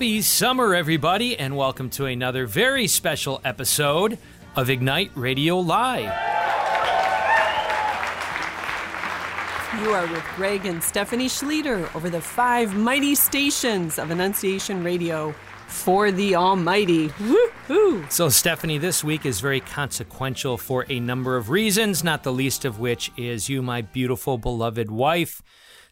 Happy summer, everybody, and welcome to another very special episode of Ignite Radio Live. You are with Greg and Stephanie Schlueter over the five mighty stations of Annunciation Radio for the Almighty. Woohoo! So, Stephanie, this week is very consequential for a number of reasons, not the least of which is you, my beautiful, beloved wife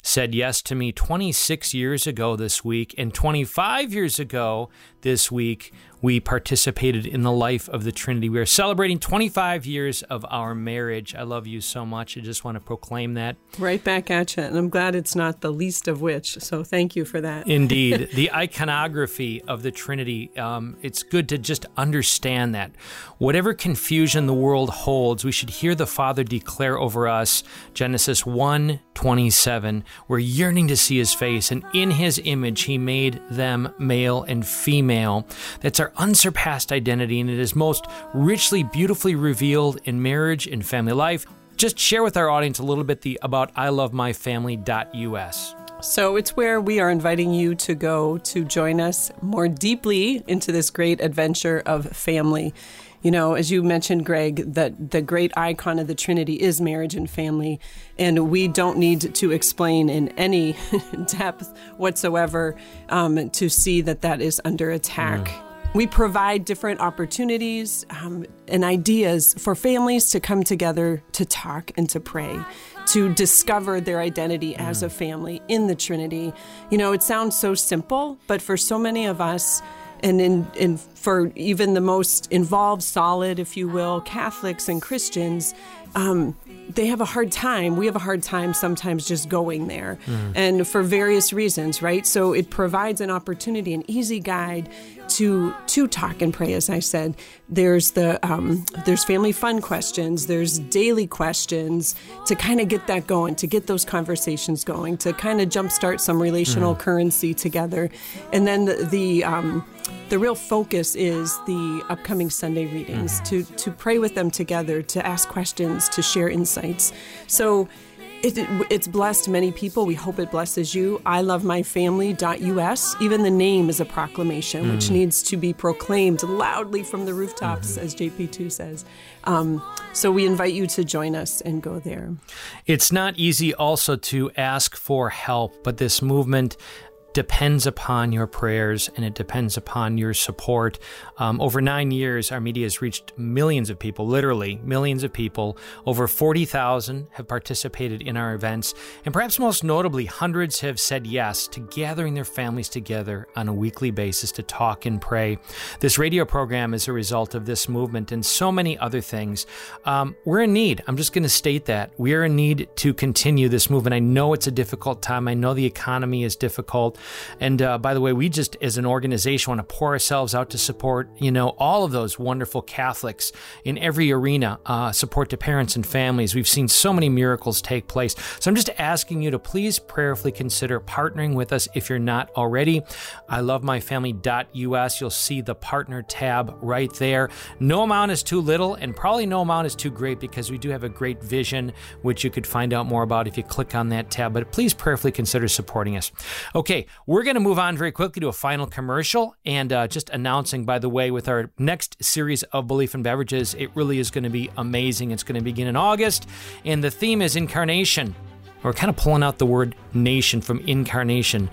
said yes to me 26 years ago this week, and 25 years ago this week, we participated in the life of the Trinity. We are celebrating 25 years of our marriage. I love you so much. I just want to proclaim that. Right back at you. And I'm glad it's not the least of which. So thank you for that. Indeed. the iconography of the Trinity, um, it's good to just understand that. Whatever confusion the world holds, we should hear the Father declare over us Genesis 1 27. We're yearning to see his face, and in his image, he made them male and female. That's our unsurpassed identity, and it is most richly, beautifully revealed in marriage and family life. Just share with our audience a little bit the, about ilovemyfamily.us. So it's where we are inviting you to go to join us more deeply into this great adventure of family. You know, as you mentioned, Greg, that the great icon of the Trinity is marriage and family. And we don't need to explain in any depth whatsoever um, to see that that is under attack. Mm. We provide different opportunities um, and ideas for families to come together to talk and to pray, to discover their identity as a family in the Trinity. You know, it sounds so simple, but for so many of us, and in, in for even the most involved, solid, if you will, Catholics and Christians, um, they have a hard time. We have a hard time sometimes just going there, mm. and for various reasons, right? So it provides an opportunity, an easy guide to to talk and pray. As I said, there's the um, there's family fun questions, there's daily questions to kind of get that going, to get those conversations going, to kind of jumpstart some relational mm. currency together, and then the, the um, the real focus is the upcoming Sunday readings, mm. to, to pray with them together, to ask questions, to share insights. So it, it, it's blessed many people. We hope it blesses you. I love my family.us. Even the name is a proclamation mm. which needs to be proclaimed loudly from the rooftops, mm-hmm. as JP2 says. Um, so we invite you to join us and go there. It's not easy also to ask for help, but this movement depends upon your prayers and it depends upon your support. Um, over nine years, our media has reached millions of people, literally millions of people. Over 40,000 have participated in our events, and perhaps most notably, hundreds have said yes to gathering their families together on a weekly basis to talk and pray. This radio program is a result of this movement and so many other things. Um, we're in need. I'm just going to state that. We are in need to continue this movement. I know it's a difficult time. I know the economy is difficult. And uh, by the way, we just, as an organization, want to pour ourselves out to support, you know, all of those wonderful Catholics in every arena, uh, support to parents and families. We've seen so many miracles take place. So I'm just asking you to please prayerfully consider partnering with us if you're not already. I love my family.us. You'll see the partner tab right there. No amount is too little, and probably no amount is too great because we do have a great vision, which you could find out more about if you click on that tab. But please prayerfully consider supporting us. Okay, we're going to move on very quickly to a final commercial. And uh, just announcing, by the way, with our next series of Belief and Beverages, it really is going to be amazing. It's going to begin in August. And the theme is incarnation. We're kind of pulling out the word nation from incarnation.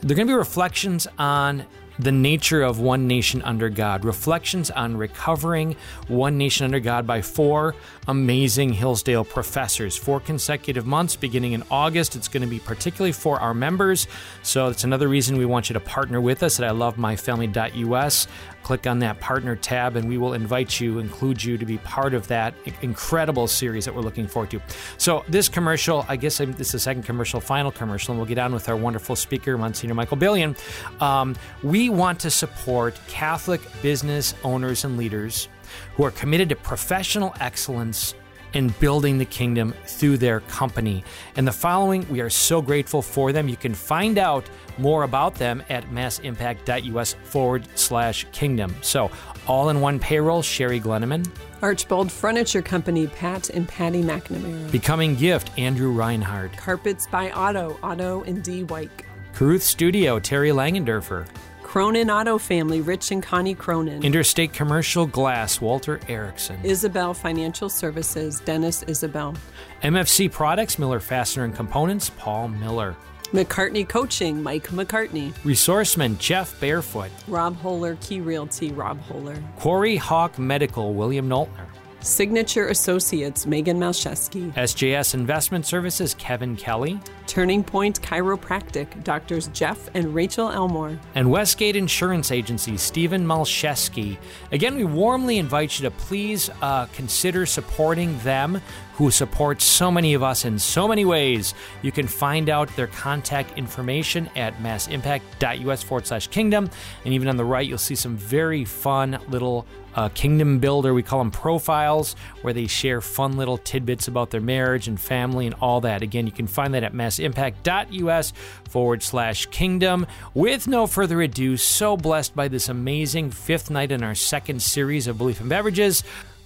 They're going to be reflections on the nature of one nation under God. Reflections on recovering one nation under God by four amazing Hillsdale professors. Four consecutive months beginning in August. It's going to be particularly for our members. So it's another reason we want you to partner with us at I love my family.us click on that partner tab and we will invite you, include you to be part of that incredible series that we're looking forward to. So, this commercial, I guess this is the second commercial, final commercial, and we'll get on with our wonderful speaker, Monsignor Michael Billian. Um, we want to support Catholic business owners and leaders who are committed to professional excellence and building the kingdom through their company. And the following, we are so grateful for them. You can find out more about them at massimpact.us forward slash kingdom. So, all in one payroll, Sherry Glenneman. Archbold Furniture Company, Pat and Patty McNamara. Becoming Gift, Andrew Reinhardt. Carpets by Otto, Otto and D. White. Caruth Studio, Terry Langendorfer. Cronin Auto Family, Rich and Connie Cronin. Interstate Commercial Glass, Walter Erickson. Isabel Financial Services, Dennis Isabel. MFC Products, Miller Fastener and Components, Paul Miller. McCartney Coaching, Mike McCartney. Resourceman, Jeff Barefoot. Rob Holler, Key Realty, Rob Holler. Quarry Hawk Medical, William Knowltner. Signature Associates, Megan Malcheski. SJS Investment Services, Kevin Kelly. Turning Point Chiropractic, Doctors Jeff and Rachel Elmore. And Westgate Insurance Agency, Stephen Malcheski. Again, we warmly invite you to please uh, consider supporting them who support so many of us in so many ways. You can find out their contact information at massimpact.us forward slash kingdom. And even on the right, you'll see some very fun little uh, kingdom builder. We call them profiles, where they share fun little tidbits about their marriage and family and all that. Again, you can find that at massimpact.us forward slash kingdom. With no further ado, so blessed by this amazing fifth night in our second series of Belief and Beverages,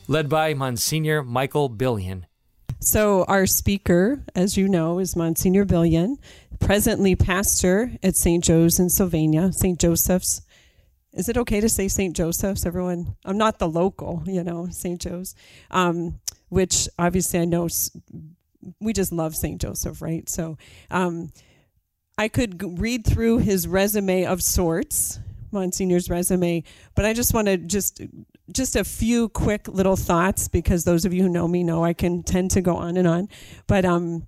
led by Monsignor Michael Billian. So, our speaker, as you know, is Monsignor Billian, presently pastor at St. Joe's in Sylvania, St. Joseph's. Is it okay to say St. Joseph's, everyone? I'm not the local, you know, St. Joe's, um, which obviously I know we just love St. Joseph, right? So, um, I could read through his resume of sorts, Monsignor's resume, but I just want to just just a few quick little thoughts because those of you who know me know I can tend to go on and on. But um,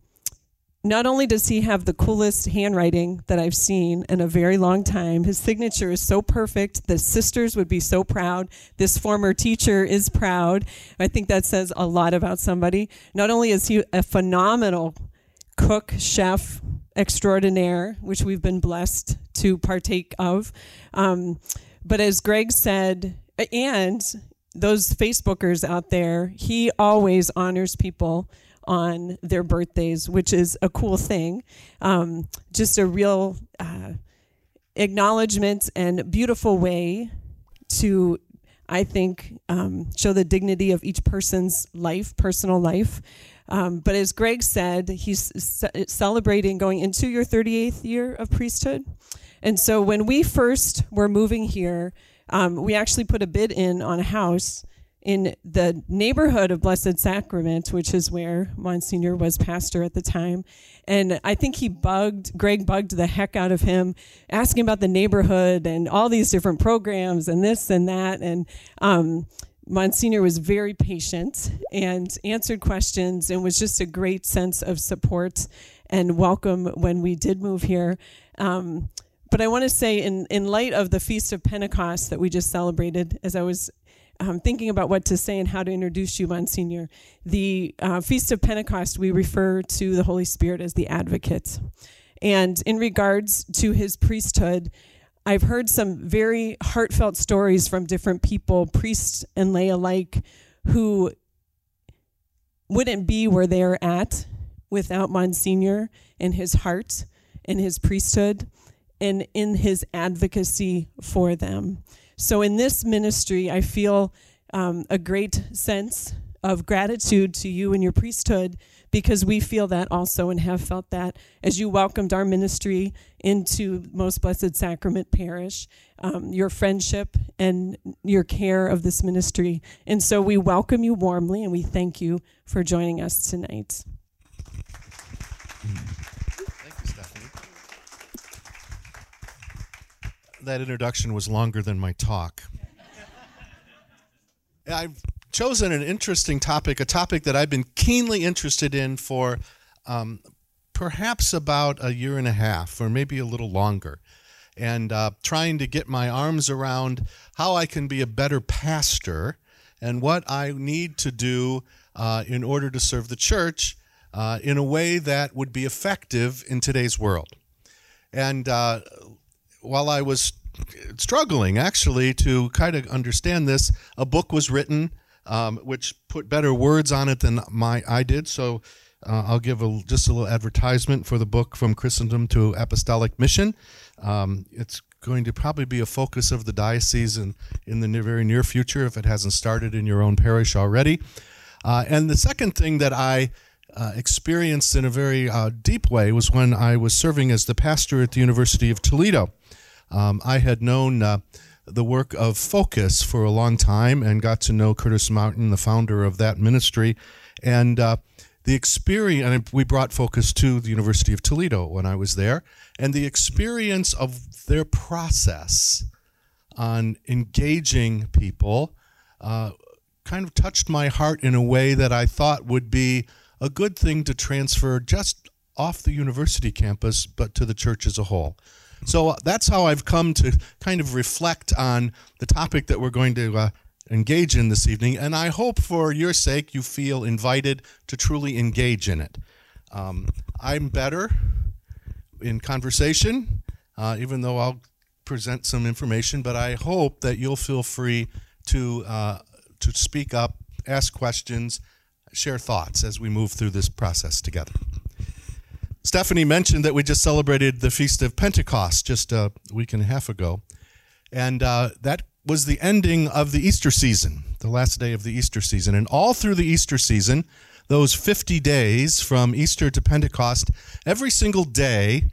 not only does he have the coolest handwriting that I've seen in a very long time, his signature is so perfect. The sisters would be so proud. This former teacher is proud. I think that says a lot about somebody. Not only is he a phenomenal cook, chef extraordinaire, which we've been blessed to partake of, um, but as Greg said, and those Facebookers out there, he always honors people on their birthdays, which is a cool thing. Um, just a real uh, acknowledgement and beautiful way to, I think, um, show the dignity of each person's life, personal life. Um, but as Greg said, he's ce- celebrating going into your 38th year of priesthood. And so when we first were moving here, um, we actually put a bid in on a house in the neighborhood of Blessed Sacrament, which is where Monsignor was pastor at the time. And I think he bugged, Greg bugged the heck out of him, asking about the neighborhood and all these different programs and this and that. And um, Monsignor was very patient and answered questions and was just a great sense of support and welcome when we did move here. Um, but I want to say, in, in light of the Feast of Pentecost that we just celebrated, as I was um, thinking about what to say and how to introduce you, Monsignor, the uh, Feast of Pentecost, we refer to the Holy Spirit as the advocate. And in regards to his priesthood, I've heard some very heartfelt stories from different people, priests and lay alike, who wouldn't be where they're at without Monsignor and his heart and his priesthood and in his advocacy for them. So, in this ministry, I feel um, a great sense of gratitude to you and your priesthood because we feel that also and have felt that as you welcomed our ministry into Most Blessed Sacrament Parish, um, your friendship and your care of this ministry. And so we welcome you warmly and we thank you for joining us tonight. That introduction was longer than my talk. I've chosen an interesting topic, a topic that I've been keenly interested in for um, perhaps about a year and a half, or maybe a little longer, and uh, trying to get my arms around how I can be a better pastor and what I need to do uh, in order to serve the church uh, in a way that would be effective in today's world. And uh, while I was struggling actually to kind of understand this, a book was written um, which put better words on it than my I did. So uh, I'll give a, just a little advertisement for the book from Christendom to Apostolic Mission. Um, it's going to probably be a focus of the diocese in, in the near, very near future if it hasn't started in your own parish already. Uh, and the second thing that I uh, experienced in a very uh, deep way was when I was serving as the pastor at the University of Toledo. Um, I had known uh, the work of Focus for a long time and got to know Curtis Martin, the founder of that ministry. And uh, the experience, and we brought Focus to the University of Toledo when I was there, and the experience of their process on engaging people uh, kind of touched my heart in a way that I thought would be a good thing to transfer just off the university campus, but to the church as a whole. So uh, that's how I've come to kind of reflect on the topic that we're going to uh, engage in this evening. And I hope for your sake you feel invited to truly engage in it. Um, I'm better in conversation, uh, even though I'll present some information, but I hope that you'll feel free to, uh, to speak up, ask questions, share thoughts as we move through this process together. Stephanie mentioned that we just celebrated the Feast of Pentecost just a week and a half ago. And uh, that was the ending of the Easter season, the last day of the Easter season. And all through the Easter season, those 50 days from Easter to Pentecost, every single day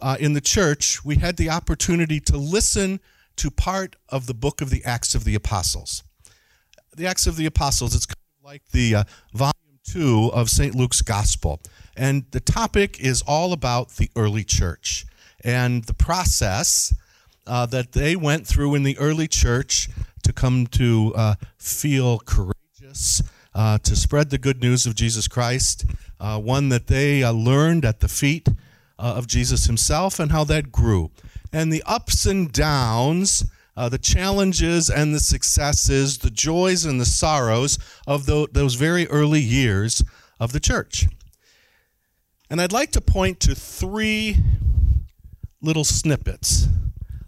uh, in the church, we had the opportunity to listen to part of the book of the Acts of the Apostles. The Acts of the Apostles, it's kind of like the uh, volume two of St. Luke's Gospel. And the topic is all about the early church and the process uh, that they went through in the early church to come to uh, feel courageous, uh, to spread the good news of Jesus Christ, uh, one that they uh, learned at the feet uh, of Jesus himself, and how that grew. And the ups and downs. Uh, the challenges and the successes, the joys and the sorrows of the, those very early years of the church. And I'd like to point to three little snippets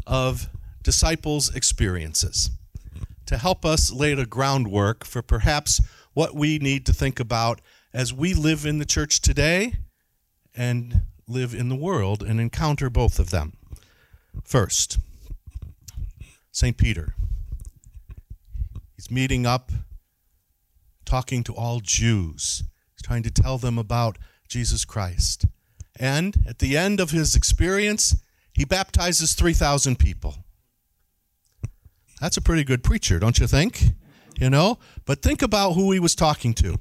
of disciples' experiences to help us lay the groundwork for perhaps what we need to think about as we live in the church today and live in the world and encounter both of them. First, St. Peter. He's meeting up, talking to all Jews. He's trying to tell them about Jesus Christ. And at the end of his experience, he baptizes 3,000 people. That's a pretty good preacher, don't you think? You know? But think about who he was talking to.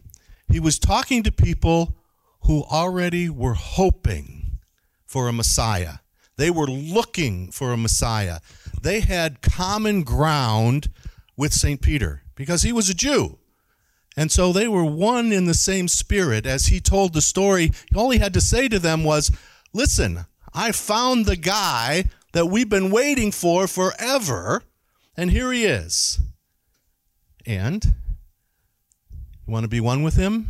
He was talking to people who already were hoping for a Messiah. They were looking for a Messiah. They had common ground with St. Peter because he was a Jew. And so they were one in the same spirit. As he told the story, all he had to say to them was, Listen, I found the guy that we've been waiting for forever, and here he is. And you want to be one with him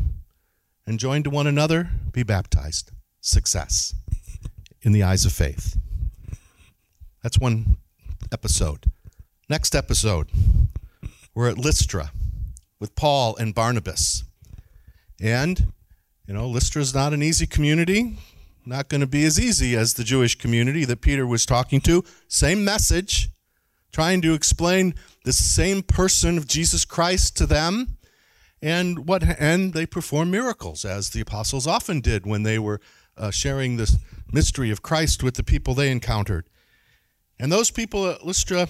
and join to one another? Be baptized. Success in the eyes of faith. That's one episode. Next episode, we're at Lystra with Paul and Barnabas. And, you know, Lystra is not an easy community, not going to be as easy as the Jewish community that Peter was talking to. Same message, trying to explain the same person of Jesus Christ to them. And what and they perform miracles as the apostles often did when they were uh, sharing this mystery of Christ with the people they encountered. And those people at Lystra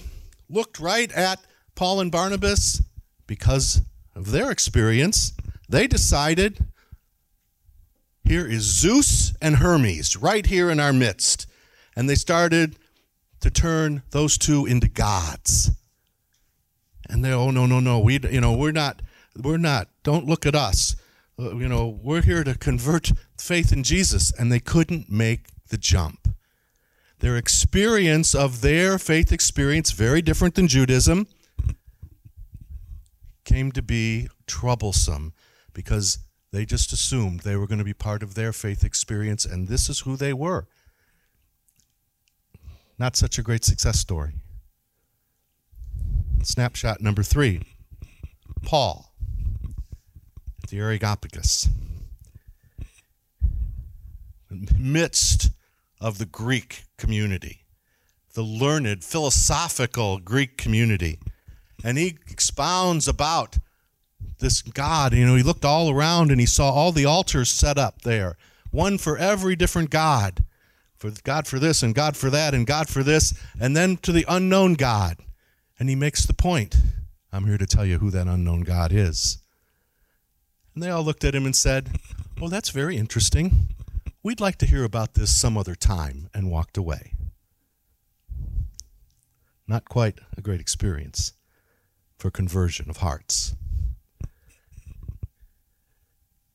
looked right at Paul and Barnabas because of their experience, they decided here is Zeus and Hermes right here in our midst. And they started to turn those two into gods. And they, oh no, no, no, we, you know, we're not, we're not. Don't look at us. Uh, you know, we're here to convert faith in Jesus, and they couldn't make the jump. Their experience of their faith experience very different than Judaism came to be troublesome because they just assumed they were going to be part of their faith experience, and this is who they were. Not such a great success story. Snapshot number three Paul, the Areopagus. Midst of the Greek community, the learned, philosophical Greek community and he expounds about this God. You know, he looked all around and he saw all the altars set up there, one for every different God. for God for this and God for that and God for this, and then to the unknown God. And he makes the point I'm here to tell you who that unknown God is. And they all looked at him and said, Well, that's very interesting. We'd like to hear about this some other time, and walked away. Not quite a great experience for conversion of hearts.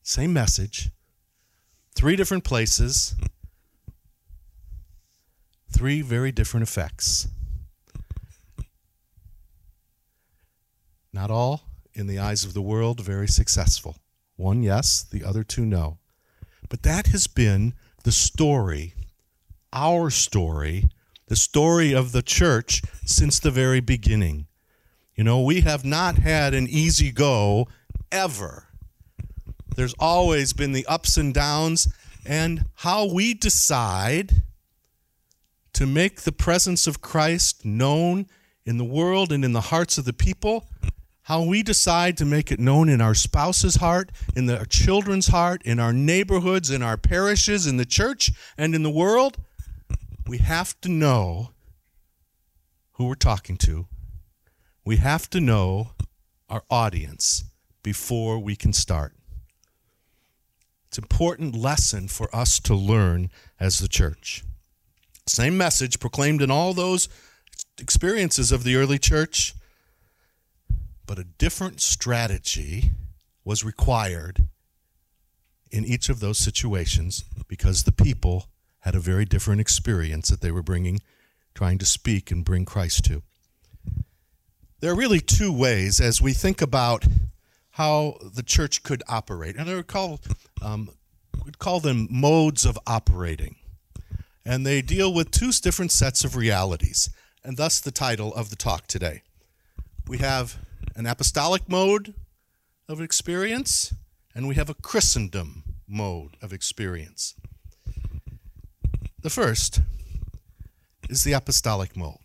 Same message, three different places, three very different effects. Not all, in the eyes of the world, very successful. One, yes, the other two, no. But that has been the story, our story, the story of the church since the very beginning. You know, we have not had an easy go ever. There's always been the ups and downs, and how we decide to make the presence of Christ known in the world and in the hearts of the people how we decide to make it known in our spouse's heart, in the children's heart, in our neighborhoods, in our parishes, in the church, and in the world, we have to know who we're talking to. We have to know our audience before we can start. It's an important lesson for us to learn as the church. Same message proclaimed in all those experiences of the early church but a different strategy was required in each of those situations because the people had a very different experience that they were bringing, trying to speak and bring Christ to. There are really two ways as we think about how the church could operate, and I would call, um, we'd call them modes of operating. And they deal with two different sets of realities, and thus the title of the talk today. We have an apostolic mode of experience, and we have a Christendom mode of experience. The first is the apostolic mode.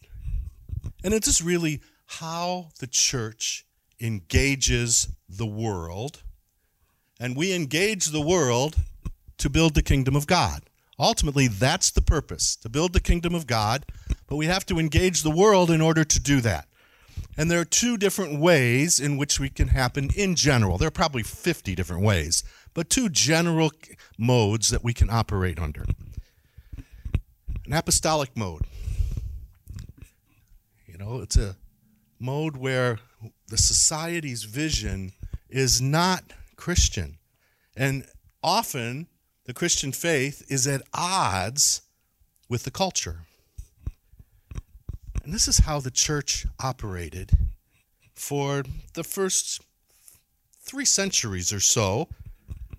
And it is really how the church engages the world. And we engage the world to build the kingdom of God. Ultimately, that's the purpose to build the kingdom of God, but we have to engage the world in order to do that. And there are two different ways in which we can happen in general. There are probably 50 different ways, but two general modes that we can operate under. An apostolic mode. You know, it's a mode where the society's vision is not Christian. And often the Christian faith is at odds with the culture. And this is how the church operated for the first three centuries or so.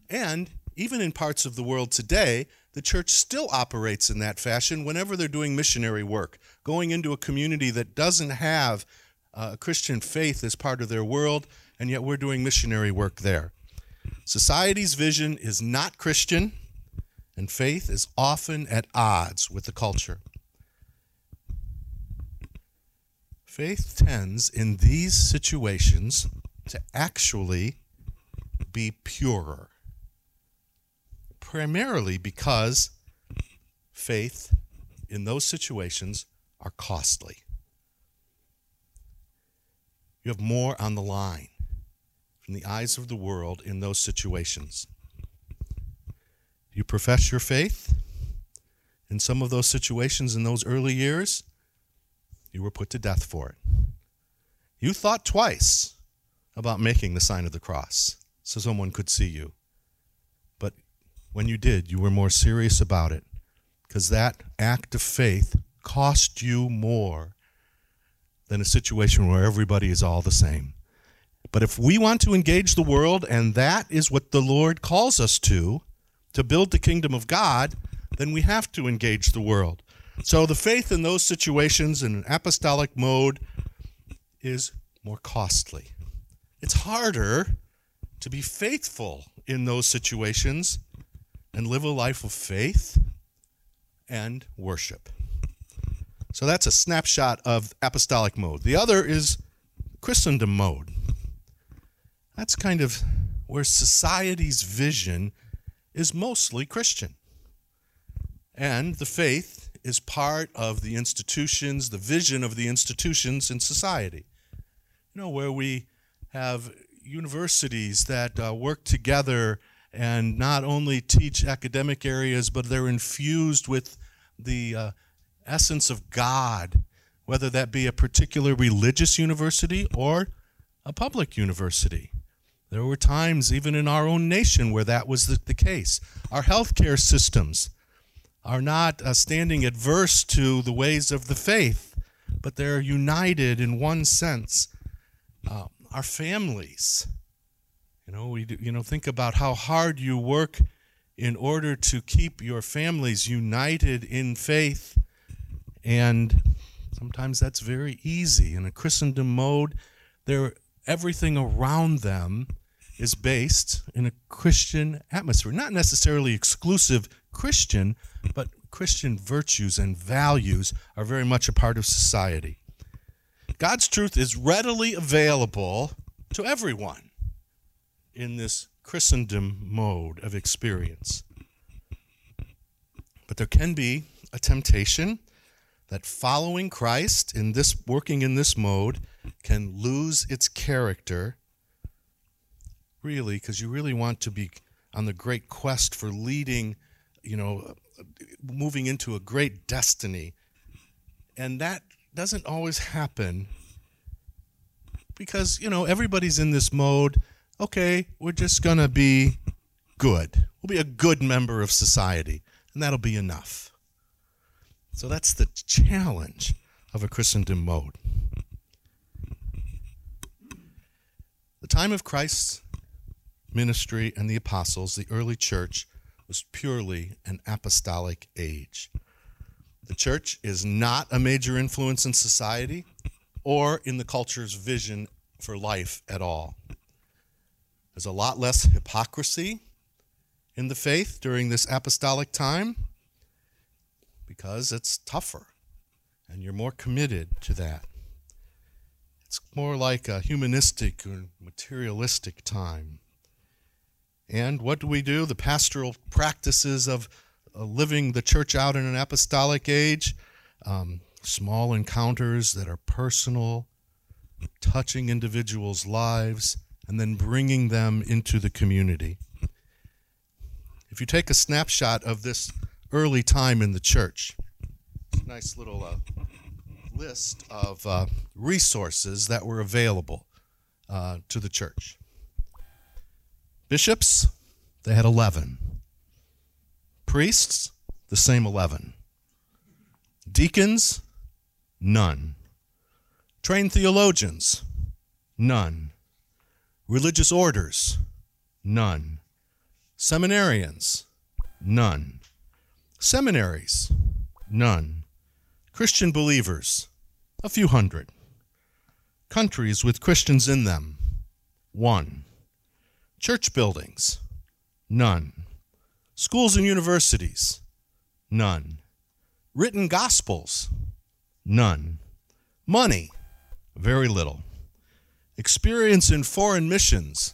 And even in parts of the world today, the church still operates in that fashion whenever they're doing missionary work, going into a community that doesn't have uh, Christian faith as part of their world, and yet we're doing missionary work there. Society's vision is not Christian, and faith is often at odds with the culture. Faith tends in these situations to actually be purer, primarily because faith in those situations are costly. You have more on the line from the eyes of the world in those situations. You profess your faith in some of those situations in those early years you were put to death for it. You thought twice about making the sign of the cross so someone could see you. But when you did, you were more serious about it because that act of faith cost you more than a situation where everybody is all the same. But if we want to engage the world, and that is what the Lord calls us to, to build the kingdom of God, then we have to engage the world. So the faith in those situations in an apostolic mode is more costly. It's harder to be faithful in those situations and live a life of faith and worship. So that's a snapshot of apostolic mode. The other is Christendom mode. That's kind of where society's vision is mostly Christian. And the faith is part of the institutions, the vision of the institutions in society. You know, where we have universities that uh, work together and not only teach academic areas, but they're infused with the uh, essence of God, whether that be a particular religious university or a public university. There were times, even in our own nation, where that was the, the case. Our healthcare systems are not uh, standing adverse to the ways of the faith, but they're united in one sense. Uh, our families, you know, we do, you know think about how hard you work in order to keep your families united in faith, and sometimes that's very easy in a Christendom mode. There, everything around them is based in a Christian atmosphere, not necessarily exclusive Christian, but Christian virtues and values are very much a part of society. God's truth is readily available to everyone in this Christendom mode of experience. But there can be a temptation that following Christ in this working in this mode can lose its character really because you really want to be on the great quest for leading you know moving into a great destiny. And that doesn't always happen because you know everybody's in this mode okay we're just going to be good. We'll be a good member of society and that'll be enough so that's the challenge of a christendom mode. The time of christ's ministry and the apostles the early church was purely an apostolic age. The church is not a major influence in society or in the culture's vision for life at all. There's a lot less hypocrisy in the faith during this apostolic time because it's tougher and you're more committed to that. It's more like a humanistic or materialistic time. And what do we do? The pastoral practices of living the church out in an apostolic age, um, small encounters that are personal, touching individuals' lives, and then bringing them into the community. If you take a snapshot of this early time in the church, nice little uh, list of uh, resources that were available uh, to the church. Bishops, they had 11. Priests, the same 11. Deacons, none. Trained theologians, none. Religious orders, none. Seminarians, none. Seminaries, none. Christian believers, a few hundred. Countries with Christians in them, one. Church buildings, none. Schools and universities? None. Written gospels? None. Money? Very little. Experience in foreign missions?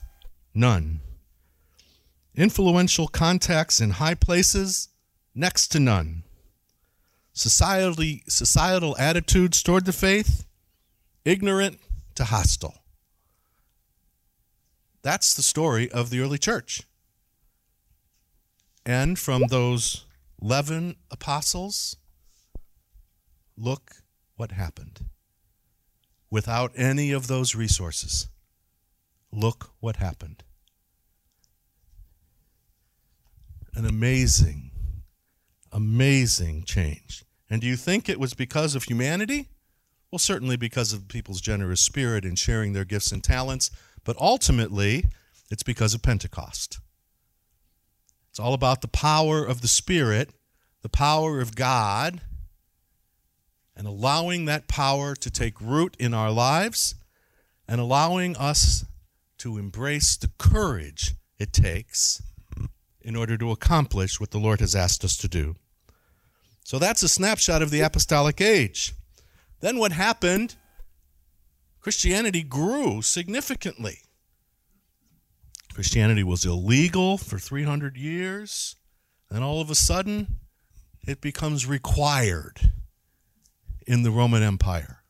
None. Influential contacts in high places? Next to none. Societally, societal attitudes toward the faith? Ignorant to hostile. That's the story of the early church. And from those 11 apostles, look what happened. Without any of those resources, look what happened. An amazing, amazing change. And do you think it was because of humanity? Well, certainly because of people's generous spirit in sharing their gifts and talents, but ultimately, it's because of Pentecost. It's all about the power of the Spirit, the power of God, and allowing that power to take root in our lives and allowing us to embrace the courage it takes in order to accomplish what the Lord has asked us to do. So that's a snapshot of the apostolic age. Then what happened? Christianity grew significantly. Christianity was illegal for 300 years. and all of a sudden, it becomes required in the Roman Empire.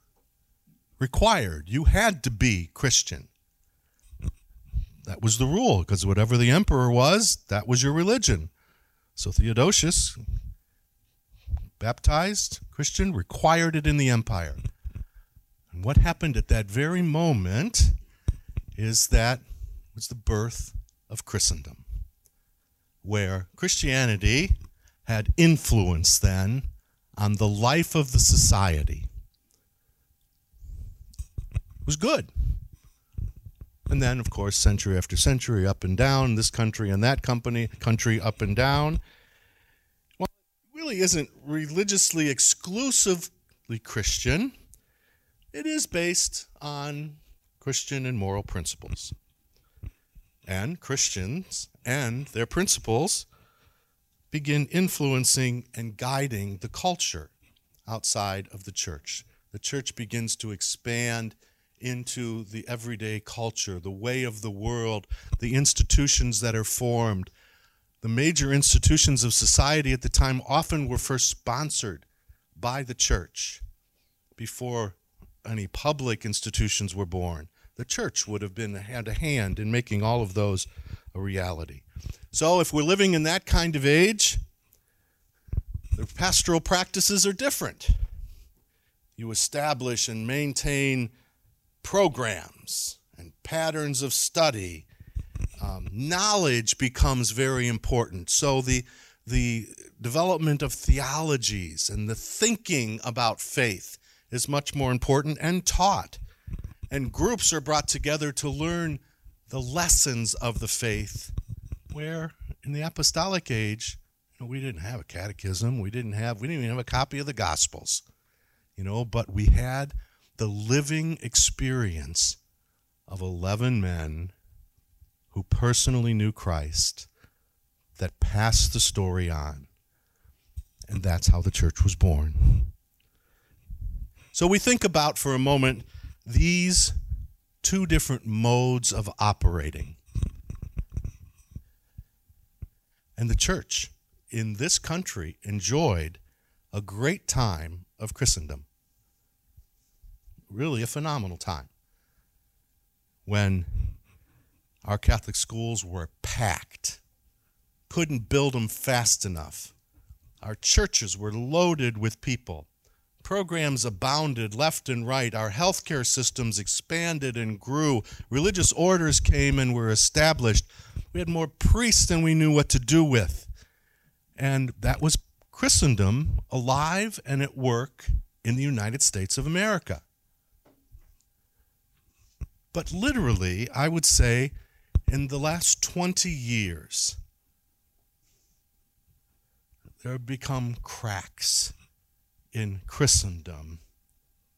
Required. You had to be Christian. That was the rule, because whatever the emperor was, that was your religion. So Theodosius, baptized Christian, required it in the empire. And what happened at that very moment is that was the birth of Christendom, where Christianity had influence then on the life of the society. It was good. And then, of course, century after century, up and down, this country and that company, country up and down. Well, it really isn't religiously exclusively Christian. It is based on Christian and moral principles. And Christians and their principles begin influencing and guiding the culture outside of the church. The church begins to expand into the everyday culture, the way of the world, the institutions that are formed. The major institutions of society at the time often were first sponsored by the church before any public institutions were born. The church would have been had a hand in making all of those a reality. So if we're living in that kind of age, the pastoral practices are different. You establish and maintain programs and patterns of study. Um, knowledge becomes very important. So the the development of theologies and the thinking about faith is much more important and taught. And groups are brought together to learn the lessons of the faith. Where in the apostolic age, you know, we didn't have a catechism, we didn't have we didn't even have a copy of the gospels. You know, but we had the living experience of 11 men who personally knew Christ that passed the story on. And that's how the church was born. So we think about for a moment these two different modes of operating. And the church in this country enjoyed a great time of Christendom really a phenomenal time when our Catholic schools were packed, couldn't build them fast enough. Our churches were loaded with people. Programs abounded left and right. Our healthcare systems expanded and grew. Religious orders came and were established. We had more priests than we knew what to do with. And that was Christendom alive and at work in the United States of America. But literally, I would say in the last 20 years, there have become cracks in Christendom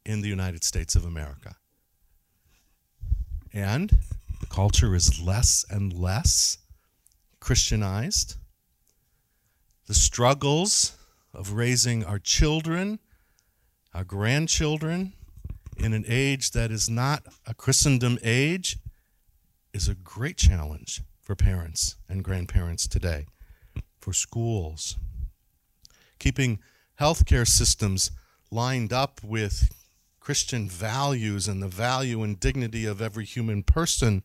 in the United States of America. And the culture is less and less Christianized. The struggles of raising our children, our grandchildren, in an age that is not a Christendom age is a great challenge for parents and grandparents today, for schools. Keeping healthcare systems lined up with Christian values and the value and dignity of every human person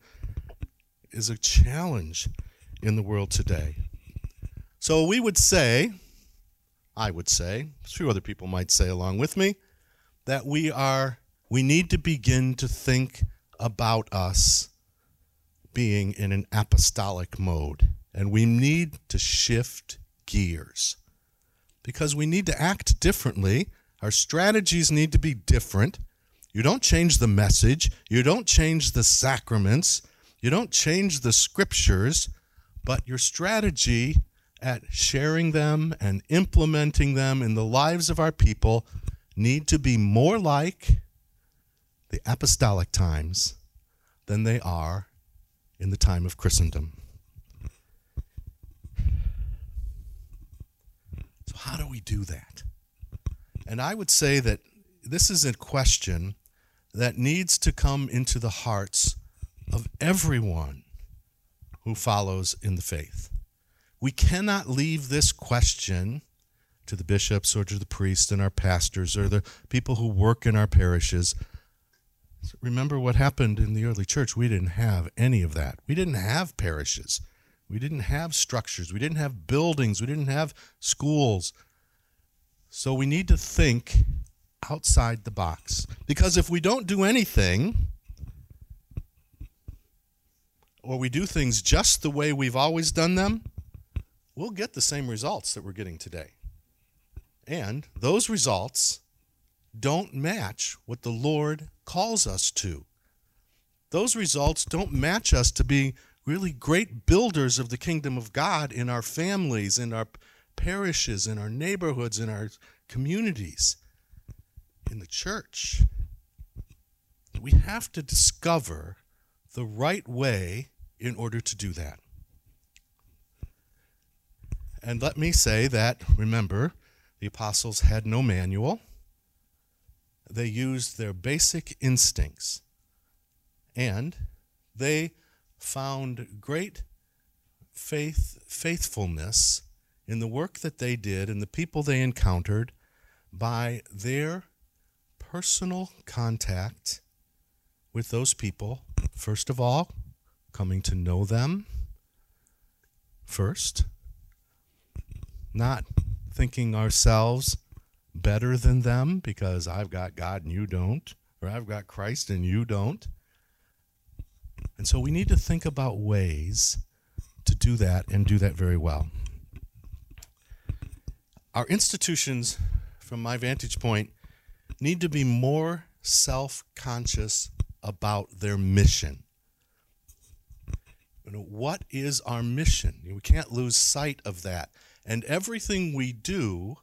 is a challenge in the world today. So we would say, I would say, a few other people might say along with me, that we are we need to begin to think about us being in an apostolic mode. And we need to shift gears because we need to act differently. Our strategies need to be different. You don't change the message, you don't change the sacraments, you don't change the scriptures, but your strategy at sharing them and implementing them in the lives of our people need to be more like the apostolic times than they are in the time of Christendom. So, how do we do that? And I would say that this is a question that needs to come into the hearts of everyone who follows in the faith. We cannot leave this question to the bishops or to the priests and our pastors or the people who work in our parishes. Remember what happened in the early church? We didn't have any of that. We didn't have parishes. We didn't have structures. We didn't have buildings. We didn't have schools. So we need to think outside the box. Because if we don't do anything, or we do things just the way we've always done them, we'll get the same results that we're getting today. And those results don't match what the Lord calls us to. Those results don't match us to be really great builders of the kingdom of God in our families, in our parishes, in our neighborhoods, in our communities, in the church. We have to discover the right way in order to do that. And let me say that, remember, the apostles had no manual. They used their basic instincts. And they found great faith faithfulness in the work that they did and the people they encountered by their personal contact with those people first of all coming to know them first not thinking ourselves better than them because I've got God and you don't, or I've got Christ and you don't. And so we need to think about ways to do that and do that very well. Our institutions, from my vantage point, need to be more self conscious about their mission. You know, what is our mission? We can't lose sight of that. And everything we do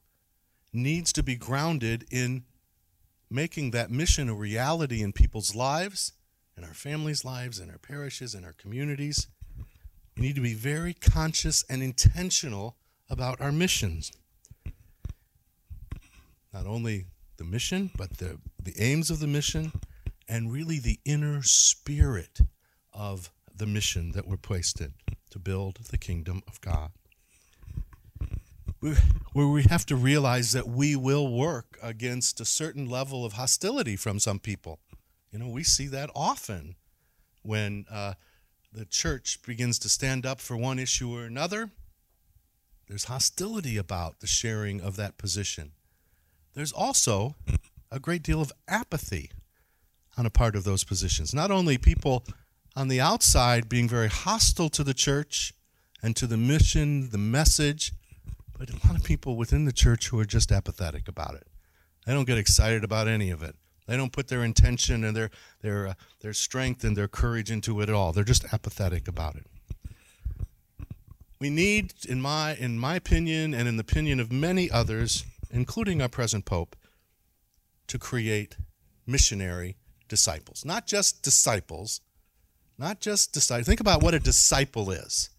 needs to be grounded in making that mission a reality in people's lives, in our families' lives, in our parishes, in our communities. We need to be very conscious and intentional about our missions. Not only the mission, but the, the aims of the mission, and really the inner spirit of the mission that we're placed in to build the kingdom of God where we have to realize that we will work against a certain level of hostility from some people. You know, we see that often when uh, the church begins to stand up for one issue or another. There's hostility about the sharing of that position. There's also a great deal of apathy on a part of those positions. Not only people on the outside being very hostile to the church and to the mission, the message, but a lot of people within the church who are just apathetic about it. They don't get excited about any of it. They don't put their intention and their their uh, their strength and their courage into it at all. They're just apathetic about it. We need, in my in my opinion, and in the opinion of many others, including our present pope, to create missionary disciples. Not just disciples, not just disciples. Think about what a disciple is.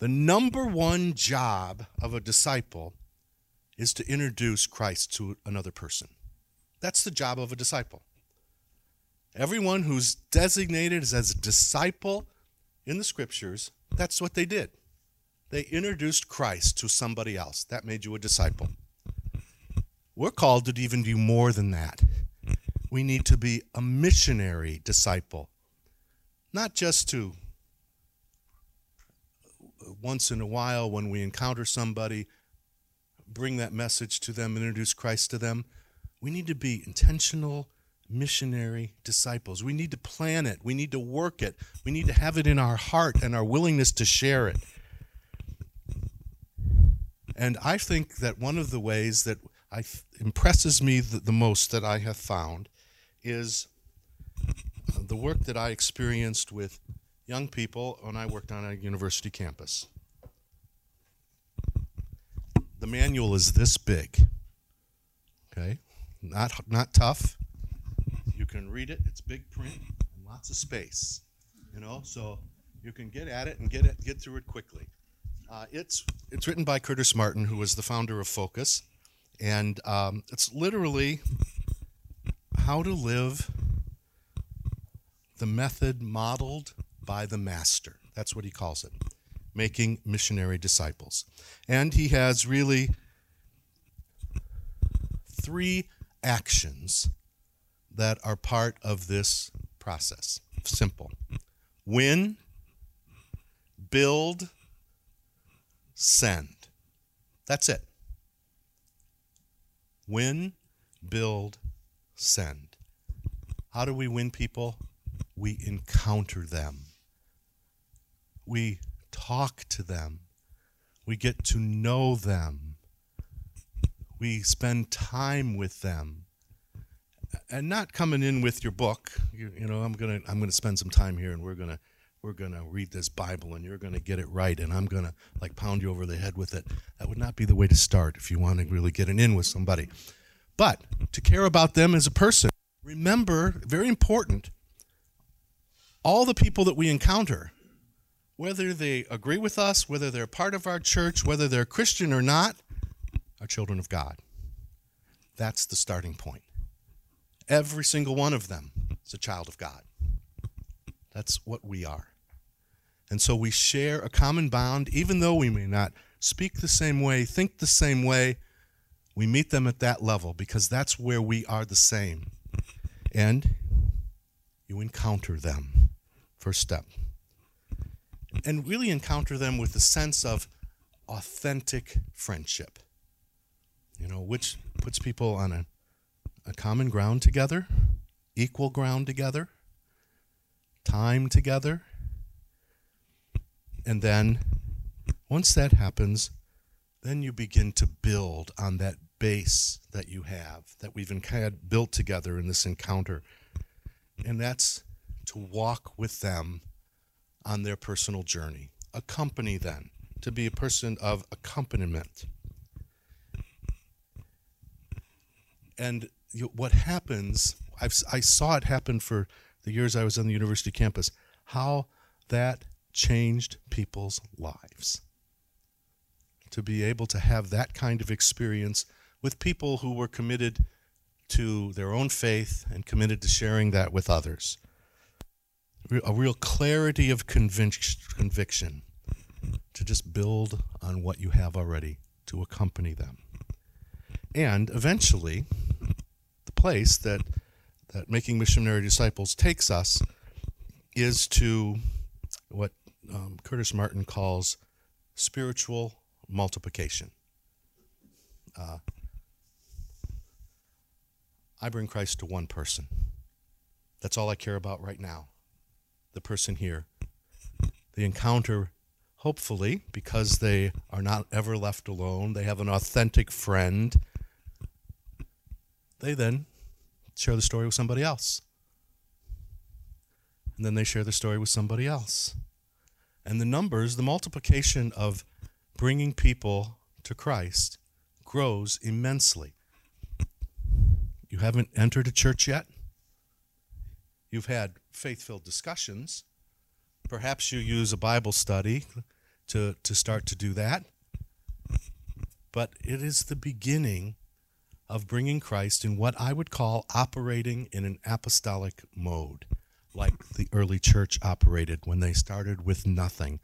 The number one job of a disciple is to introduce Christ to another person. That's the job of a disciple. Everyone who's designated as a disciple in the scriptures, that's what they did. They introduced Christ to somebody else. That made you a disciple. We're called to even do more than that. We need to be a missionary disciple, not just to once in a while when we encounter somebody, bring that message to them, introduce Christ to them. We need to be intentional missionary disciples. We need to plan it. We need to work it. We need to have it in our heart and our willingness to share it. And I think that one of the ways that I, impresses me the, the most that I have found is the work that I experienced with young people when I worked on a university campus. The manual is this big. Okay? Not not tough. You can read it. It's big print and lots of space. You know, so you can get at it and get it get through it quickly. Uh, it's it's written by Curtis Martin, who was the founder of Focus, and um, it's literally how to live the method modeled by the master. That's what he calls it making missionary disciples. And he has really three actions that are part of this process. Simple. Win, build, send. That's it. Win, build, send. How do we win people? We encounter them. We talk to them. We get to know them. We spend time with them. And not coming in with your book, you, you know, I'm gonna I'm gonna spend some time here and we're gonna we're gonna read this Bible and you're gonna get it right and I'm gonna like pound you over the head with it. That would not be the way to start if you want to really get an in with somebody. But to care about them as a person, remember, very important, all the people that we encounter whether they agree with us, whether they're part of our church, whether they're Christian or not, are children of God. That's the starting point. Every single one of them is a child of God. That's what we are. And so we share a common bond, even though we may not speak the same way, think the same way. We meet them at that level because that's where we are the same. And you encounter them. First step and really encounter them with a sense of authentic friendship. You know, which puts people on a, a common ground together, equal ground together, time together. And then once that happens, then you begin to build on that base that you have, that we've had built together in this encounter. And that's to walk with them on their personal journey. Accompany them, to be a person of accompaniment. And what happens, I've, I saw it happen for the years I was on the university campus, how that changed people's lives. To be able to have that kind of experience with people who were committed to their own faith and committed to sharing that with others a real clarity of convic- conviction to just build on what you have already to accompany them. And eventually, the place that, that making missionary disciples takes us is to what um, Curtis Martin calls spiritual multiplication. Uh, I bring Christ to one person. That's all I care about right now the person here. They encounter, hopefully, because they are not ever left alone, they have an authentic friend. They then share the story with somebody else. And then they share the story with somebody else. And the numbers, the multiplication of bringing people to Christ grows immensely. You haven't entered a church yet? You've had faith filled discussions. Perhaps you use a Bible study to, to start to do that. But it is the beginning of bringing Christ in what I would call operating in an apostolic mode, like the early church operated when they started with nothing.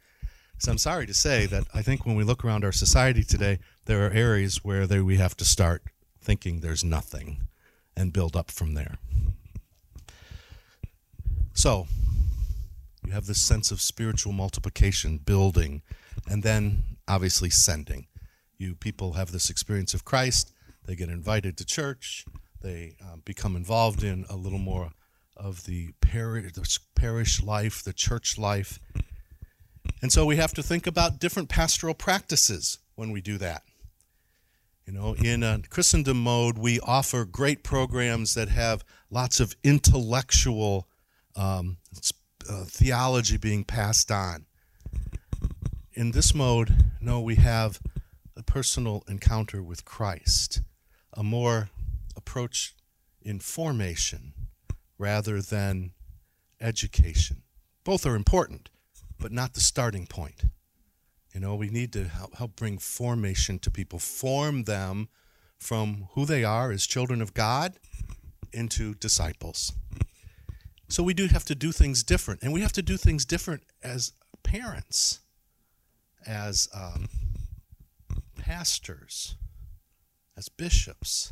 So I'm sorry to say that I think when we look around our society today, there are areas where they, we have to start thinking there's nothing and build up from there. So, you have this sense of spiritual multiplication, building, and then obviously sending. You people have this experience of Christ, they get invited to church, they um, become involved in a little more of the parish, the parish life, the church life. And so we have to think about different pastoral practices when we do that. You know, in a Christendom mode, we offer great programs that have lots of intellectual um, uh, theology being passed on. In this mode, no, we have a personal encounter with Christ, a more approach in formation rather than education. Both are important, but not the starting point. You know, we need to help, help bring formation to people, form them from who they are as children of God into disciples. So we do have to do things different, and we have to do things different as parents, as um, pastors, as bishops,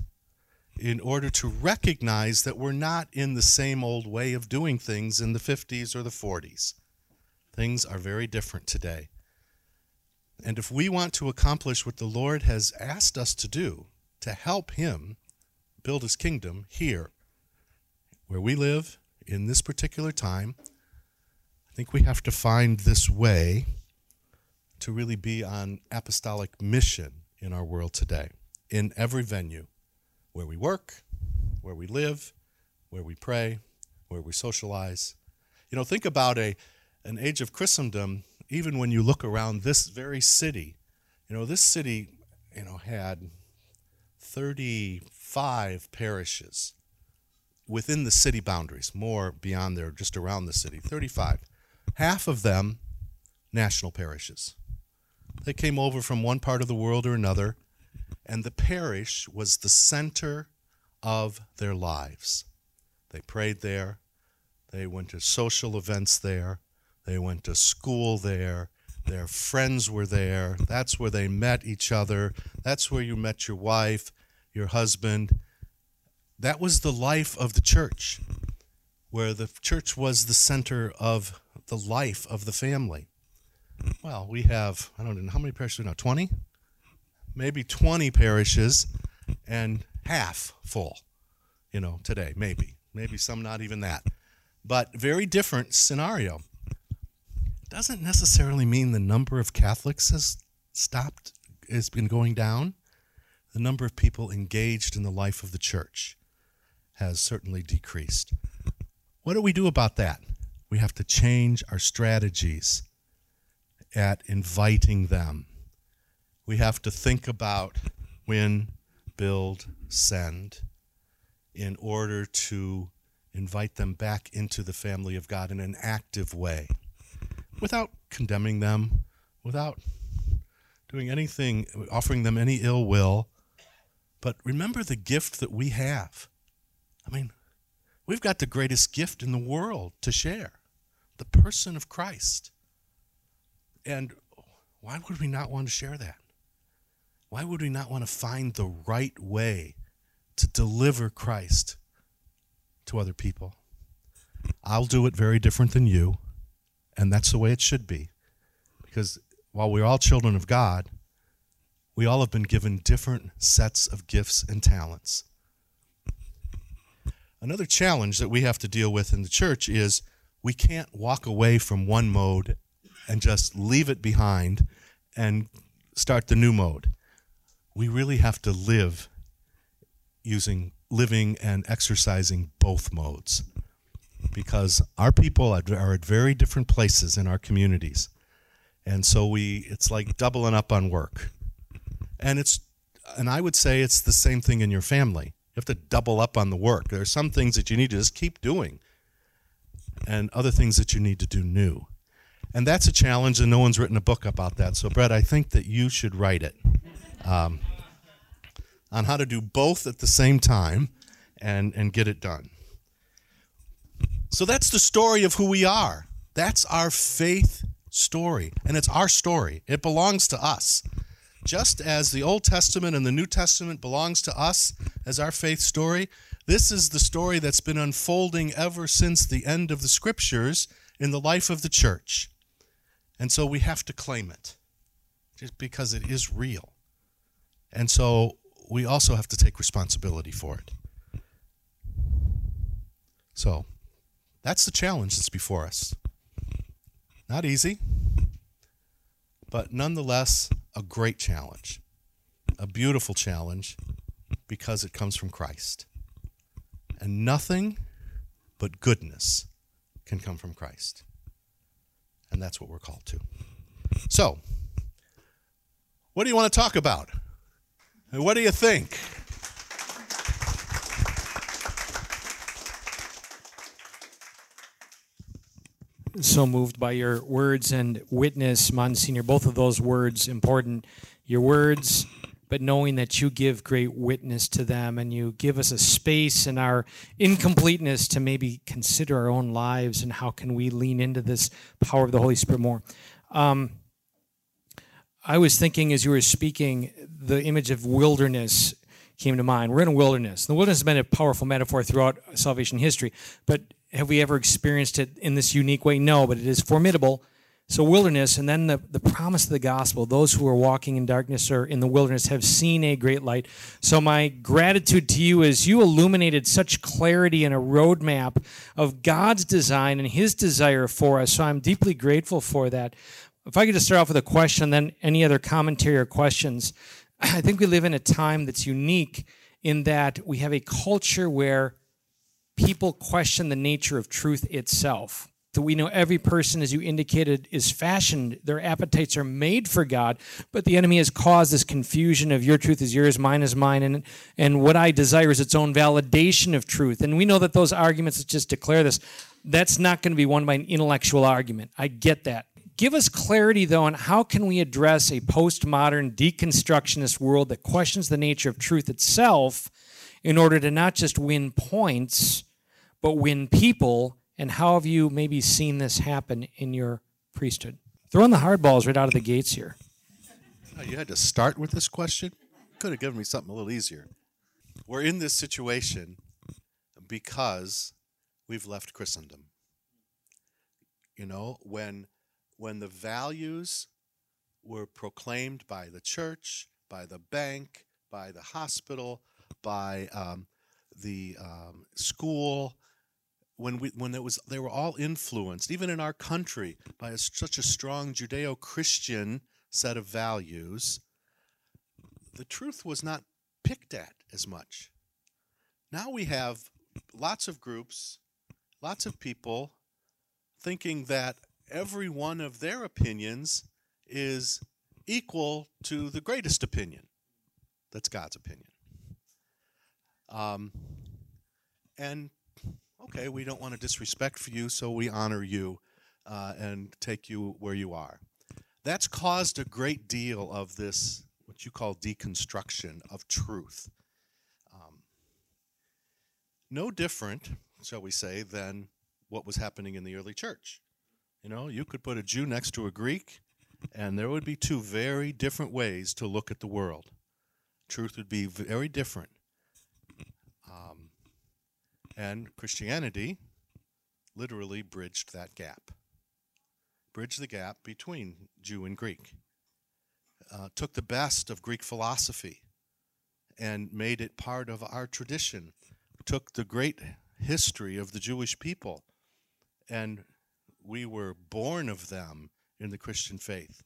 in order to recognize that we're not in the same old way of doing things in the 50s or the 40s. Things are very different today. And if we want to accomplish what the Lord has asked us to do, to help Him build His kingdom here, where we live in this particular time, I think we have to find this way to really be on apostolic mission in our world today, in every venue where we work, where we live, where we pray, where we socialize. You know, think about a an age of Christendom, even when you look around this very city. You know, this city, you know, had 35 parishes within the city boundaries, more beyond there, just around the city. 35. Half of them national parishes. They came over from one part of the world or another and the parish was the center of their lives. They prayed there, they went to social events there, they went to school there, their friends were there. That's where they met each other. That's where you met your wife, your husband. That was the life of the church, where the church was the center of the life of the family. Well, we have, I don't know, how many parishes now? 20? maybe 20 parishes and half full, you know, today, maybe. Maybe some not even that. But very different scenario. Doesn't necessarily mean the number of Catholics has stopped, has been going down. The number of people engaged in the life of the church has certainly decreased. What do we do about that? We have to change our strategies at inviting them we have to think about when, build, send in order to invite them back into the family of God in an active way without condemning them, without doing anything, offering them any ill will. But remember the gift that we have. I mean, we've got the greatest gift in the world to share the person of Christ. And why would we not want to share that? why would we not want to find the right way to deliver Christ to other people? I'll do it very different than you, and that's the way it should be. Because while we're all children of God, we all have been given different sets of gifts and talents. Another challenge that we have to deal with in the church is we can't walk away from one mode and just leave it behind and start the new mode. We really have to live using living and exercising both modes because our people are at very different places in our communities. And so we it's like doubling up on work. And it's and i would say it's the same thing in your family you have to double up on the work there are some things that you need to just keep doing and other things that you need to do new and that's a challenge and no one's written a book about that so brett i think that you should write it um, on how to do both at the same time and, and get it done. So that's the story of who we are. That's our faith story. And it's our story, it belongs to us. Just as the Old Testament and the New Testament belongs to us as our faith story, this is the story that's been unfolding ever since the end of the scriptures in the life of the church. And so we have to claim it just because it is real. And so we also have to take responsibility for it. So that's the challenge that's before us. Not easy, but nonetheless a great challenge, a beautiful challenge because it comes from Christ. And nothing but goodness can come from Christ. And that's what we're called to. So, what do you want to talk about? What do you think? So moved by your words and witness, Monsignor. Both of those words important. Your words, but knowing that you give great witness to them and you give us a space in our incompleteness to maybe consider our own lives and how can we lean into this power of the Holy Spirit more. Um, I was thinking as you were speaking, the image of wilderness came to mind. We're in a wilderness. The wilderness has been a powerful metaphor throughout salvation history, but have we ever experienced it in this unique way? No, but it is formidable. So, wilderness, and then the, the promise of the gospel those who are walking in darkness or in the wilderness have seen a great light. So, my gratitude to you is you illuminated such clarity and a roadmap of God's design and His desire for us. So, I'm deeply grateful for that. If I could just start off with a question, then any other commentary or questions. I think we live in a time that's unique in that we have a culture where people question the nature of truth itself that we know every person, as you indicated, is fashioned. Their appetites are made for God, but the enemy has caused this confusion of your truth is yours, mine is mine, and, and what I desire is its own validation of truth. And we know that those arguments just declare this. That's not going to be won by an intellectual argument. I get that. Give us clarity, though, on how can we address a postmodern deconstructionist world that questions the nature of truth itself in order to not just win points, but win people and how have you maybe seen this happen in your priesthood? Throwing the hard balls right out of the gates here. Oh, you had to start with this question? Could have given me something a little easier. We're in this situation because we've left Christendom. You know, when when the values were proclaimed by the church, by the bank, by the hospital, by um, the um, school, when we when it was they were all influenced even in our country by a, such a strong judeo-christian set of values the truth was not picked at as much. Now we have lots of groups lots of people thinking that every one of their opinions is equal to the greatest opinion. That's god's opinion. Um, and okay, we don't want to disrespect for you, so we honor you uh, and take you where you are. That's caused a great deal of this, what you call deconstruction of truth. Um, no different, shall we say, than what was happening in the early church. You know, you could put a Jew next to a Greek, and there would be two very different ways to look at the world. Truth would be very different. And Christianity literally bridged that gap, bridged the gap between Jew and Greek, uh, took the best of Greek philosophy and made it part of our tradition, took the great history of the Jewish people, and we were born of them in the Christian faith.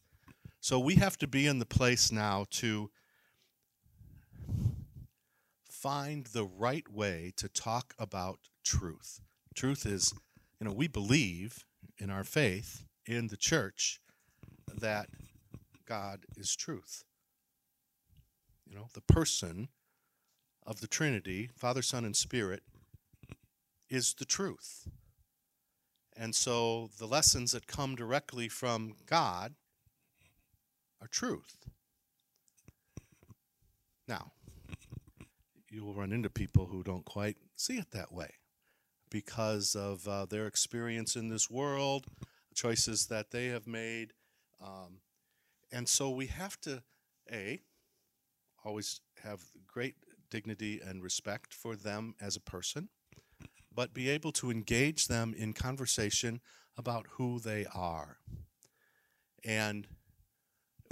So we have to be in the place now to find the right way to talk about truth. Truth is, you know, we believe in our faith in the church that God is truth. You know, the person of the Trinity, Father, Son, and Spirit, is the truth. And so the lessons that come directly from God are truth. Now, you will run into people who don't quite see it that way because of uh, their experience in this world, choices that they have made. Um, and so we have to, A, always have great dignity and respect for them as a person, but be able to engage them in conversation about who they are. And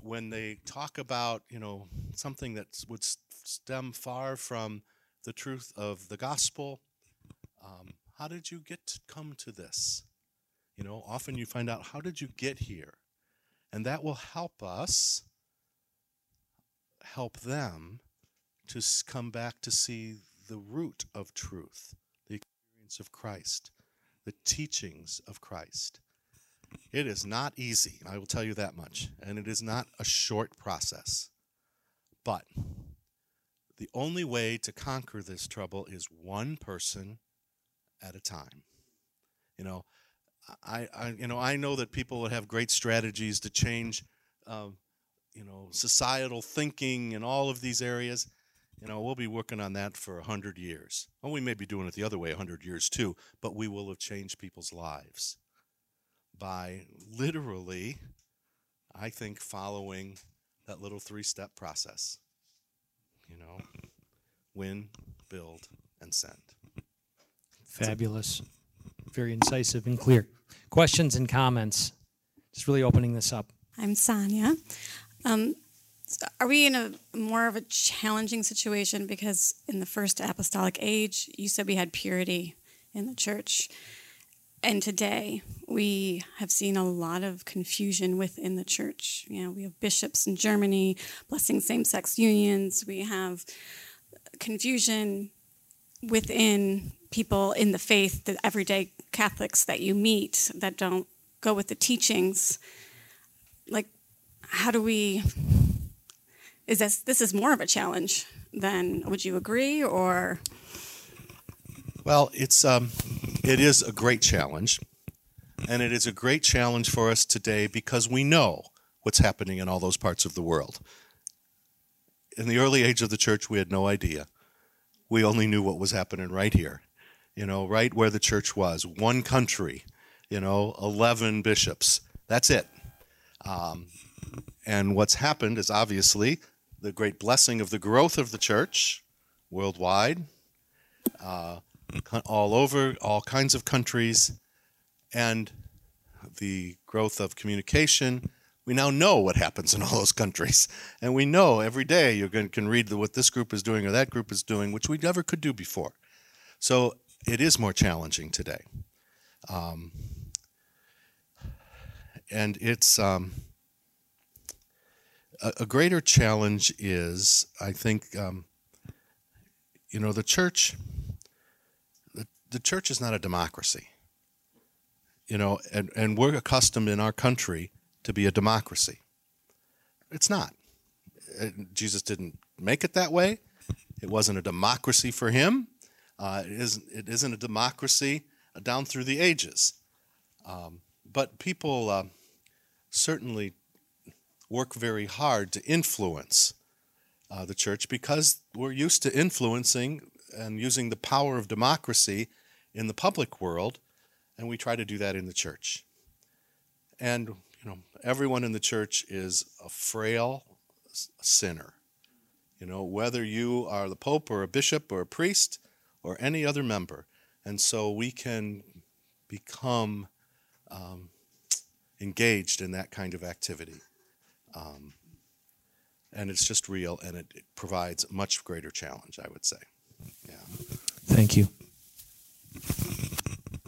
when they talk about, you know, something that would stem far from the truth of the gospel. Um, how did you get to come to this? You know, often you find out, how did you get here? And that will help us help them to come back to see the root of truth, the experience of Christ, the teachings of Christ. It is not easy, I will tell you that much, and it is not a short process. But the only way to conquer this trouble is one person at a time. You know, I, I you know I know that people would have great strategies to change, um, you know, societal thinking in all of these areas. You know, we'll be working on that for a hundred years. Well, we may be doing it the other way a hundred years too, but we will have changed people's lives by literally, I think, following that little three-step process you know win, build, and send. Fabulous. Very incisive and clear. Questions and comments? Just really opening this up. I'm Sonia. Um, are we in a more of a challenging situation because in the first apostolic age, you said we had purity in the church, and today we have seen a lot of confusion within the church. You know, we have bishops in Germany blessing same-sex unions. We have confusion within people in the faith, the everyday Catholics that you meet that don't go with the teachings. Like, how do we? Is this this is more of a challenge than? Would you agree or? Well, it's um, it is a great challenge, and it is a great challenge for us today because we know what's happening in all those parts of the world. In the early age of the church, we had no idea. We only knew what was happening right here, you know, right where the church was. One country, you know, 11 bishops. That's it. Um, and what's happened is obviously the great blessing of the growth of the church worldwide, uh, all over, all kinds of countries, and the growth of communication. We now know what happens in all those countries, and we know every day you can, read what this group is doing or that group is doing, which we never could do before. So it is more challenging today. Um, and it's um, a, a, greater challenge is, I think, um, you know, the church. The, church is not a democracy. You know, and, and we're accustomed in our country to be a democracy. It's not. Uh, Jesus didn't make it that way. It wasn't a democracy for him. Uh, it, isn't, it isn't a democracy down through the ages. Um, but people. Uh, certainly work very hard to influence uh, the church because we're used to influencing and using the power of democracy in the public world, and we try to do that in the church. And you know, everyone in the church is a frail sinner. You know, whether you are the pope or a bishop or a priest or any other member, and so we can become um, engaged in that kind of activity. Um, and it's just real and it, it, provides much greater challenge, I would say. Yeah. Thank you.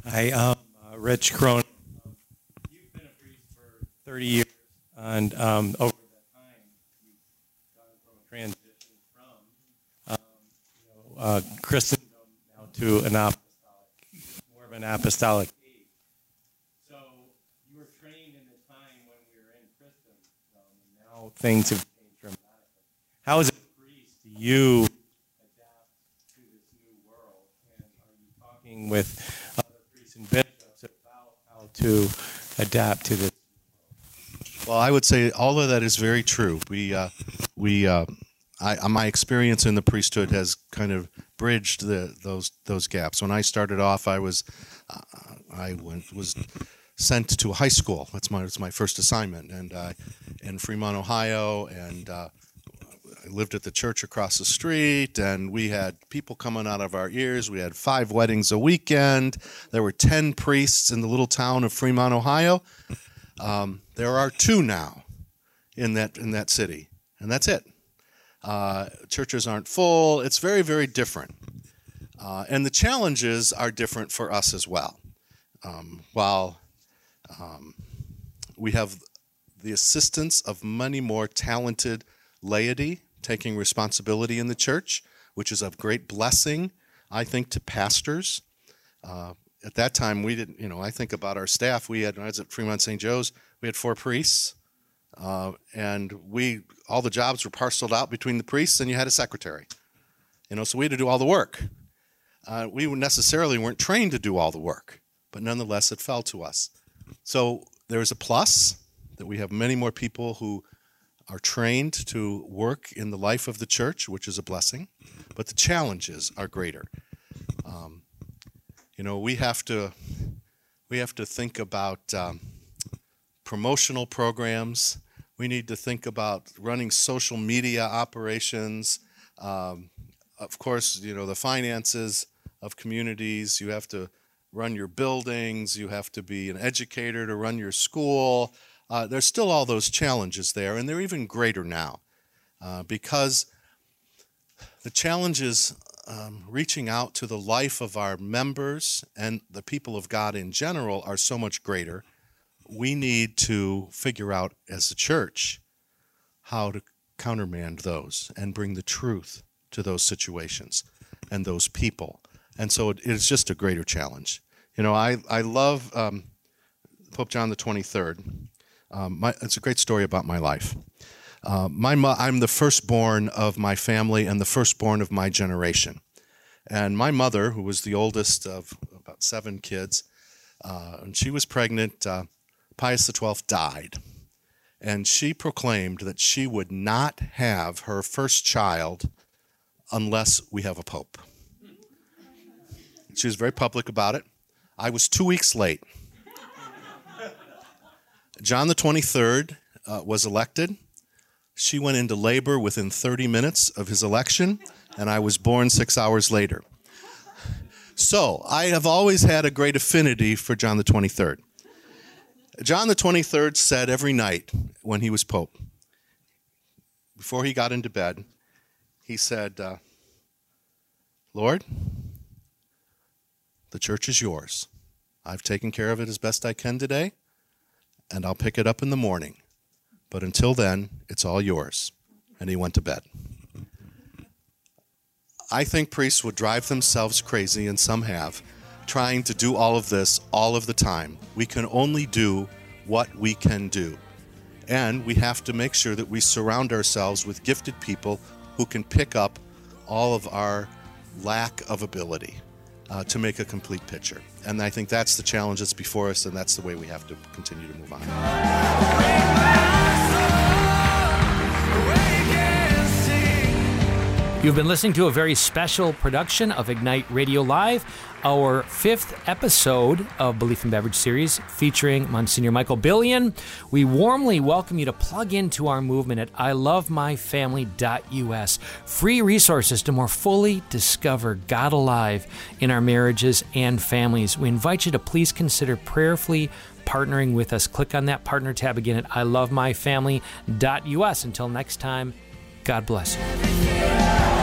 Hi, um, uh, Rich Crone. You've been a priest for 30 years, and um, over that time, you've gone from a transition from um, you know, uh, Christendom now to an apostolic, more of an apostolic age. So you were trained in the time when we were in Christendom, and now things have changed dramatically. How is it priest you adapt to this new world? And are you talking with and bishops about how to adapt to this? Well, I would say all of that is very true. We, uh, we, uh, I, my experience in the priesthood has kind of bridged the, those those gaps. When I started off, I was, uh, I went was sent to high school. That's my that's my first assignment, and uh, in Fremont, Ohio, and uh, I lived at the church across the street, and we had people coming out of our ears. We had five weddings a weekend. There were ten priests in the little town of Fremont, Ohio. Um, there are two now in that in that city, and that's it. Uh, churches aren't full. It's very very different, uh, and the challenges are different for us as well. Um, while um, we have the assistance of many more talented laity taking responsibility in the church, which is of great blessing, I think, to pastors. Uh, at that time, we didn't, you know, I think about our staff. We had, I was at Fremont St. Joe's, we had four priests, uh, and we, all the jobs were parceled out between the priests, and you had a secretary. You know, so we had to do all the work. Uh, we necessarily weren't trained to do all the work, but nonetheless, it fell to us. So there's a plus that we have many more people who are trained to work in the life of the church, which is a blessing, but the challenges are greater. Um, you know, we have to we have to think about um, promotional programs. We need to think about running social media operations. Um, of course, you know, the finances of communities. You have to run your buildings. You have to be an educator to run your school. Uh, there's still all those challenges there, and they're even greater now uh, because the challenges um, reaching out to the life of our members and the people of God in general are so much greater. We need to figure out as a church how to countermand those and bring the truth to those situations and those people. And so it is just a greater challenge. You know, I, I love um, Pope John the 23rd. Um, my, it's a great story about my life. Uh, my mo- I'm the firstborn of my family and the firstborn of my generation. And my mother, who was the oldest of about seven kids, uh, and she was pregnant, uh, Pius XII died. And she proclaimed that she would not have her first child unless we have a pope. She was very public about it. I was two weeks late. John the 23rd uh, was elected. She went into labor within 30 minutes of his election, and I was born six hours later. So I have always had a great affinity for John the 23rd. John the 23rd said every night when he was Pope, before he got into bed, he said, uh, Lord, the church is yours. I've taken care of it as best I can today, and I'll pick it up in the morning. But until then, it's all yours. And he went to bed. I think priests would drive themselves crazy, and some have, trying to do all of this all of the time. We can only do what we can do. And we have to make sure that we surround ourselves with gifted people who can pick up all of our lack of ability uh, to make a complete picture. And I think that's the challenge that's before us, and that's the way we have to continue to move on. You've been listening to a very special production of Ignite Radio Live, our fifth episode of Belief and Beverage series featuring Monsignor Michael Billian. We warmly welcome you to plug into our movement at ilovemyfamily.us. Free resources to more fully discover God alive in our marriages and families. We invite you to please consider prayerfully partnering with us. Click on that partner tab again at ilovemyfamily.us. Until next time, God bless you.